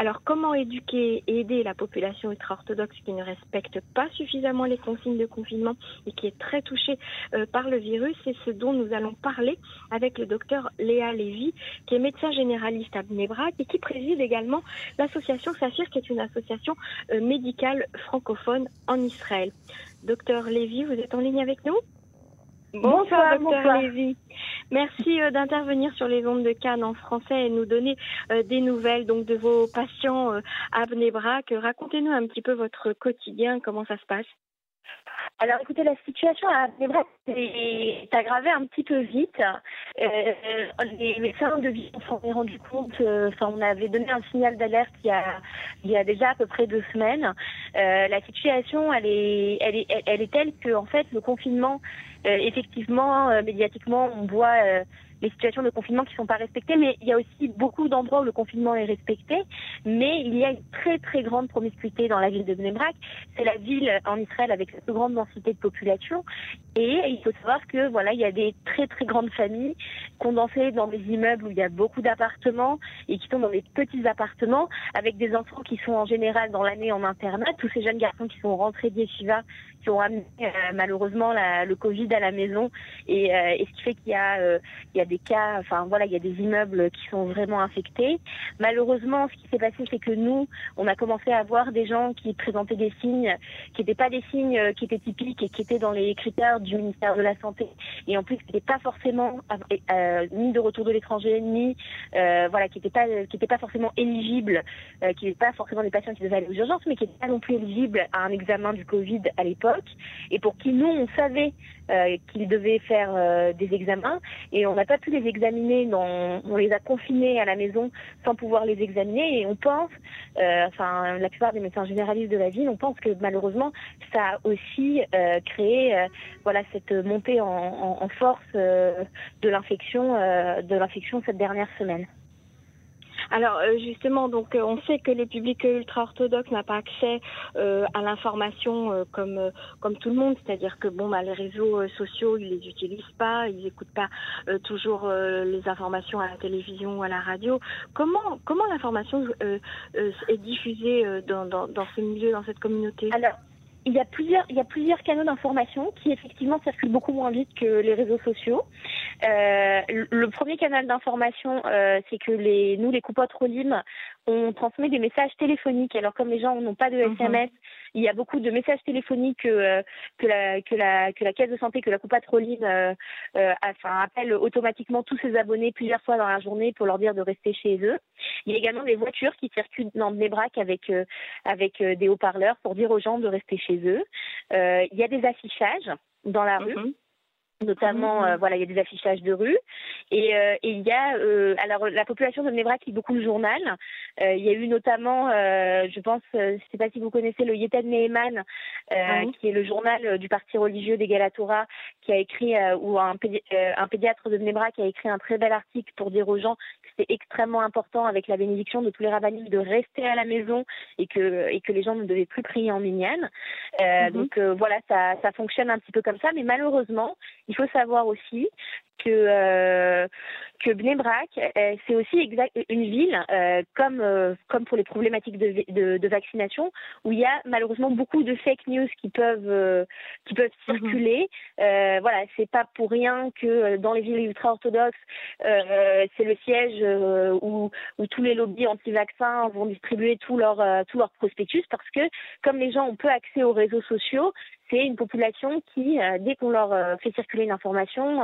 Alors, comment éduquer et aider la population ultra-orthodoxe qui ne respecte pas suffisamment les consignes de confinement et qui est très touchée euh, par le virus? C'est ce dont nous allons parler avec le docteur Léa Lévy, qui est médecin généraliste à Bnebrak et qui préside également l'association SAFIR, qui est une association euh, médicale francophone en Israël. Docteur Lévy, vous êtes en ligne avec nous? Bonsoir, docteur Lévy. Merci euh, d'intervenir sur les ondes de Cannes en français et nous donner euh, des nouvelles donc de vos patients euh, à. Racontez-nous un petit peu votre quotidien, comment ça se passe? Alors écoutez, la situation s'est aggravée un petit peu vite. les médecins de vie s'en sont rendu compte, enfin on avait donné un signal d'alerte il, il y a déjà à peu près deux semaines. la situation, elle est, elle est, elle est telle que en fait le confinement euh, effectivement, euh, médiatiquement, on voit euh, les situations de confinement qui ne sont pas respectées, mais il y a aussi beaucoup d'endroits où le confinement est respecté, mais il y a une très très grande promiscuité dans la ville de Bnebrak. C'est la ville en Israël avec la plus grande densité de population, et il faut savoir que voilà, il y a des très très grandes familles condensées dans des immeubles où il y a beaucoup d'appartements et qui sont dans des petits appartements avec des enfants qui sont en général dans l'année en internat, tous ces jeunes garçons qui sont rentrés d'Yeshiva, qui ont amené euh, malheureusement le Covid à la maison, et, euh, ce qui fait qu'il y euh, y a des cas, enfin voilà, il y a des immeubles qui sont vraiment infectés. Malheureusement, ce qui s'est passé, c'est que nous, on a commencé à voir des gens qui présentaient des signes qui n'étaient pas des signes qui étaient typiques et qui étaient dans les critères du ministère de la Santé, et en plus qui n'étaient pas forcément euh, ni de retour de l'étranger, ni euh, voilà, qui n'étaient pas qui n'étaient pas forcément éligibles, euh, qui n'étaient pas forcément des patients qui devaient aller aux urgences, mais qui n'étaient pas non plus éligibles à un examen du Covid à l'époque, et pour qui nous on savait euh, qu'ils devaient faire euh, des examens et on n'a pas pu les examiner. on les a confinés à la maison sans pouvoir les examiner et on pense, euh, enfin la plupart des médecins généralistes de la ville, on pense que malheureusement ça a aussi créé voilà cette montée en, en force de l'infection de l'infection cette dernière semaine. Alors euh, justement, donc euh, on sait que le public ultra-orthodoxe n'a pas accès euh, à l'information comme comme tout le monde, c'est-à-dire que bon, bah, les réseaux sociaux, ils les utilisent pas, ils n'écoutent pas toujours les informations à la télévision ou à la radio. Comment comment l'information est diffusée dans, dans, dans ce milieu, dans cette communauté? Alors, il y a plusieurs, il y a plusieurs canaux d'information qui effectivement circulent beaucoup moins vite que les réseaux sociaux. Euh, le premier canal d'information, euh, c'est que les, nous, les coupotes Rolim, on transmet des messages téléphoniques. Alors comme les gens n'ont pas de SMS, mhm. il y a beaucoup de messages téléphoniques que, euh, que, la, que, la, que la caisse de santé, que la coupote Rolim euh, euh, enfin, appelle automatiquement tous ses abonnés plusieurs fois dans la journée pour leur dire de rester chez eux. Il y a également des voitures qui circulent dans les braques avec, avec des haut-parleurs pour dire aux gens de rester chez eux. il y a des affichages dans la rue. Notamment mhm. euh, voilà il y a des affichages de rue. Et, euh, et il y a euh, alors la population de Nebrak lit beaucoup le journal. Il y a eu notamment je pense je sais pas si vous connaissez le Yeted Neheman ah qui est le journal du parti religieux des Galatora qui a écrit ou un, un pédiatre de Nebrak qui a écrit un très bel article pour dire aux gens que c'était extrêmement important avec la bénédiction de tous les rabbinis de rester à la maison et que et que les gens ne devaient plus prier en minyan. Mhm. donc voilà ça ça fonctionne un petit peu comme ça. Mais malheureusement il faut savoir aussi que euh, que Bnebrak, euh, c'est aussi exact, une ville euh, comme euh, comme pour les problématiques de, de, de, vaccination où il y a malheureusement beaucoup de fake news qui peuvent qui peuvent mhm. circuler. Euh, voilà, c'est pas pour rien que dans les villes ultra orthodoxes, c'est le siège où où tous les lobbies anti-vaccins vont distribuer tout leur tout leur prospectus parce que comme les gens ont peu accès aux réseaux sociaux, c'est une population qui, dès qu'on leur fait circuler une information,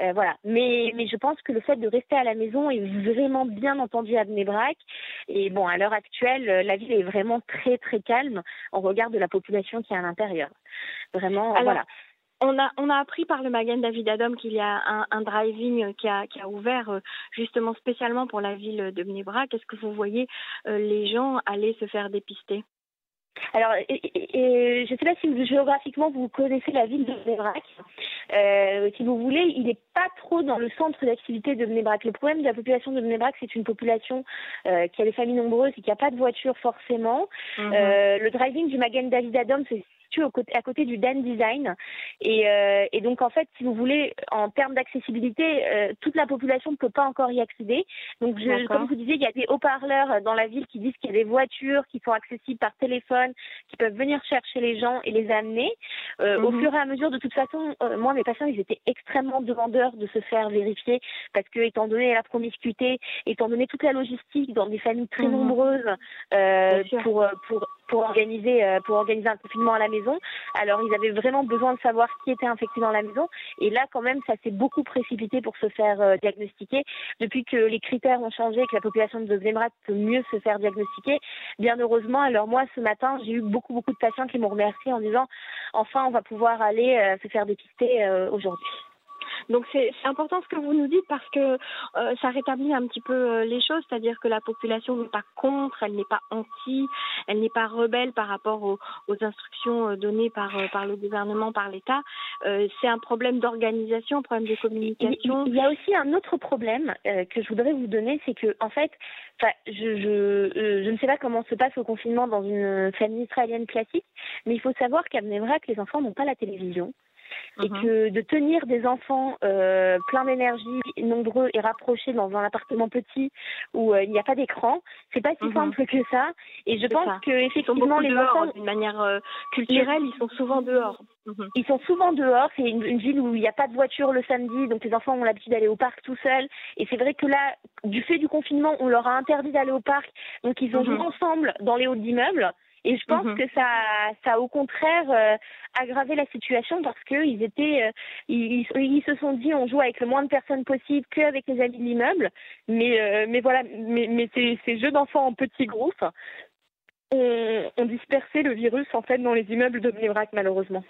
euh, voilà. Mais, mais je pense que le fait de rester à la maison est vraiment bien entendu à Bnebrak. Et bon, à l'heure actuelle, euh, la ville est vraiment très très calme en regard de la population qui est à l'intérieur. Vraiment, voilà. On a, on a appris par le Magen David Adam qu'il y a un, un driving qui a, qui a ouvert euh, justement spécialement pour la ville de Bnebrak. Est-ce que vous voyez les gens aller se faire dépister? Alors, je ne sais pas si géographiquement vous connaissez la ville de Mnebrak. Euh, si vous voulez, il n'est pas trop dans le centre d'activité de Mnebrak. Le problème de la population de Mnebrak, c'est une population euh, qui a des familles nombreuses et qui n'a pas de voiture forcément. Mhm. Euh, le driving du Magen David Adam, c'est situe à côté du Dan Design. Et, euh, et, donc, en fait, si vous voulez, en termes d'accessibilité, euh, toute la population ne peut pas encore y accéder. Donc, je, comme vous disiez, il y a des haut-parleurs dans la ville qui disent qu'il y a des voitures qui sont accessibles par téléphone, qui peuvent venir chercher les gens et les amener. Euh, Au mhm. fur et à mesure, de toute façon, euh, moi, mes patients, ils étaient extrêmement demandeurs de se faire vérifier parce que, étant donné la promiscuité, étant donné toute la logistique dans des familles très mhm. nombreuses, euh, pour, pour pour organiser euh, pour organiser un confinement à la maison. Alors ils avaient vraiment besoin de savoir qui était infecté dans la maison et là quand même ça s'est beaucoup précipité pour se faire euh, diagnostiquer depuis que les critères ont changé et que la population de Zemrat peut mieux se faire diagnostiquer. Bien heureusement, alors moi ce matin, j'ai eu beaucoup beaucoup de patients qui m'ont remercié en disant enfin on va pouvoir aller euh, se faire dépister aujourd'hui. Donc c'est important ce que vous nous dites parce que euh, ça rétablit un petit peu euh, les choses, c'est-à-dire que la population n'est pas contre, elle n'est pas anti, elle n'est pas rebelle par rapport aux, instructions euh, données par, par le gouvernement, par l'État. c'est un problème d'organisation, un problème de communication. Il y a aussi un autre problème que je voudrais vous donner, c'est que en fait, je, je, je ne sais pas comment se passe le confinement dans une famille israélienne classique, mais il faut savoir qu'à Mnevrak, les enfants n'ont pas la télévision et mhm. que de tenir des enfants euh, pleins d'énergie, nombreux et rapprochés dans un appartement petit où euh, il n'y a pas d'écran, c'est pas si mhm. simple que ça. Et je pense que effectivement les enfants, d'une manière euh, culturelle, ils sont souvent dehors. Mhm. Ils sont souvent dehors. C'est une, ville où il n'y a pas de voiture le samedi, donc les enfants ont l'habitude d'aller au parc tout seuls. Et c'est vrai que là, du fait du confinement, on leur a interdit d'aller au parc, donc ils ont joué ensemble dans les halls d'immeubles. Et je pense mhm. que ça, ça a au contraire euh, aggravé la situation parce qu'ils étaient, euh, ils, ils, se sont dit, on joue avec le moins de personnes possible qu'avec les amis de l'immeuble. Mais, euh, mais voilà, mais, mais ces, ces jeux d'enfants en petits groupes ont, ont, dispersé le virus en fait dans les immeubles de Bnébrac malheureusement.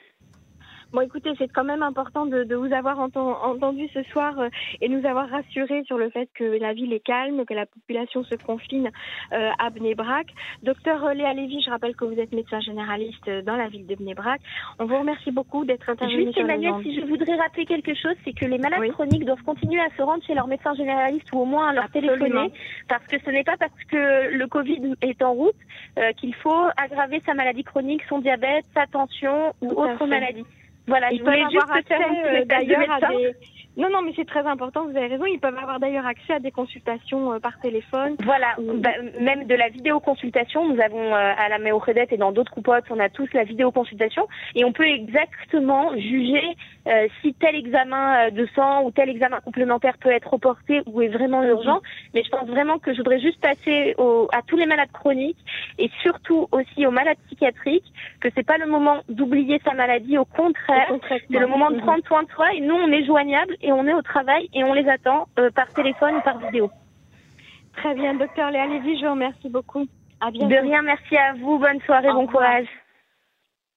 Bon, écoutez, c'est quand même important de, de vous avoir entendu ce soir euh, et nous avoir rassurés sur le fait que la ville est calme, que la population se confine euh, à Bnebrak. Docteur Léa Lévy, je rappelle que vous êtes médecin généraliste dans la ville de Bnebrak. On vous remercie beaucoup d'être intervenu Juste Emmanuel, si je voudrais rappeler quelque chose, c'est que les malades chroniques doivent continuer à se rendre chez leur médecin généraliste ou au moins à leur téléphoner, parce que ce n'est pas parce que le Covid est en route euh, qu'il faut aggraver sa maladie chronique, son diabète, sa tension ou autre maladie. Voilà, Ils je voulais juste accès, euh, d'ailleurs à des non, non, mais c'est très important, vous avez raison. Ils peuvent avoir d'ailleurs accès à des consultations euh, par téléphone. Voilà, bah, même de la vidéoconsultation. Nous avons euh, à la Méocredette et dans d'autres coupotes, on a tous la vidéoconsultation et on peut exactement juger euh, si tel examen de sang ou tel examen complémentaire peut être reporté ou est vraiment urgent. Mais je pense vraiment que je voudrais juste passer au, à tous les malades chroniques et surtout aussi aux malades psychiatriques que c'est pas le moment d'oublier sa maladie. Au contraire, c'est le moment de mhm. prendre soin de soi et nous, on est joignable et on est au travail et on les attend euh, par téléphone ou par vidéo. Très bien, docteur Léa Lévy, je vous remercie beaucoup. À bientôt. De rien, merci à vous. Bonne soirée, bon courage.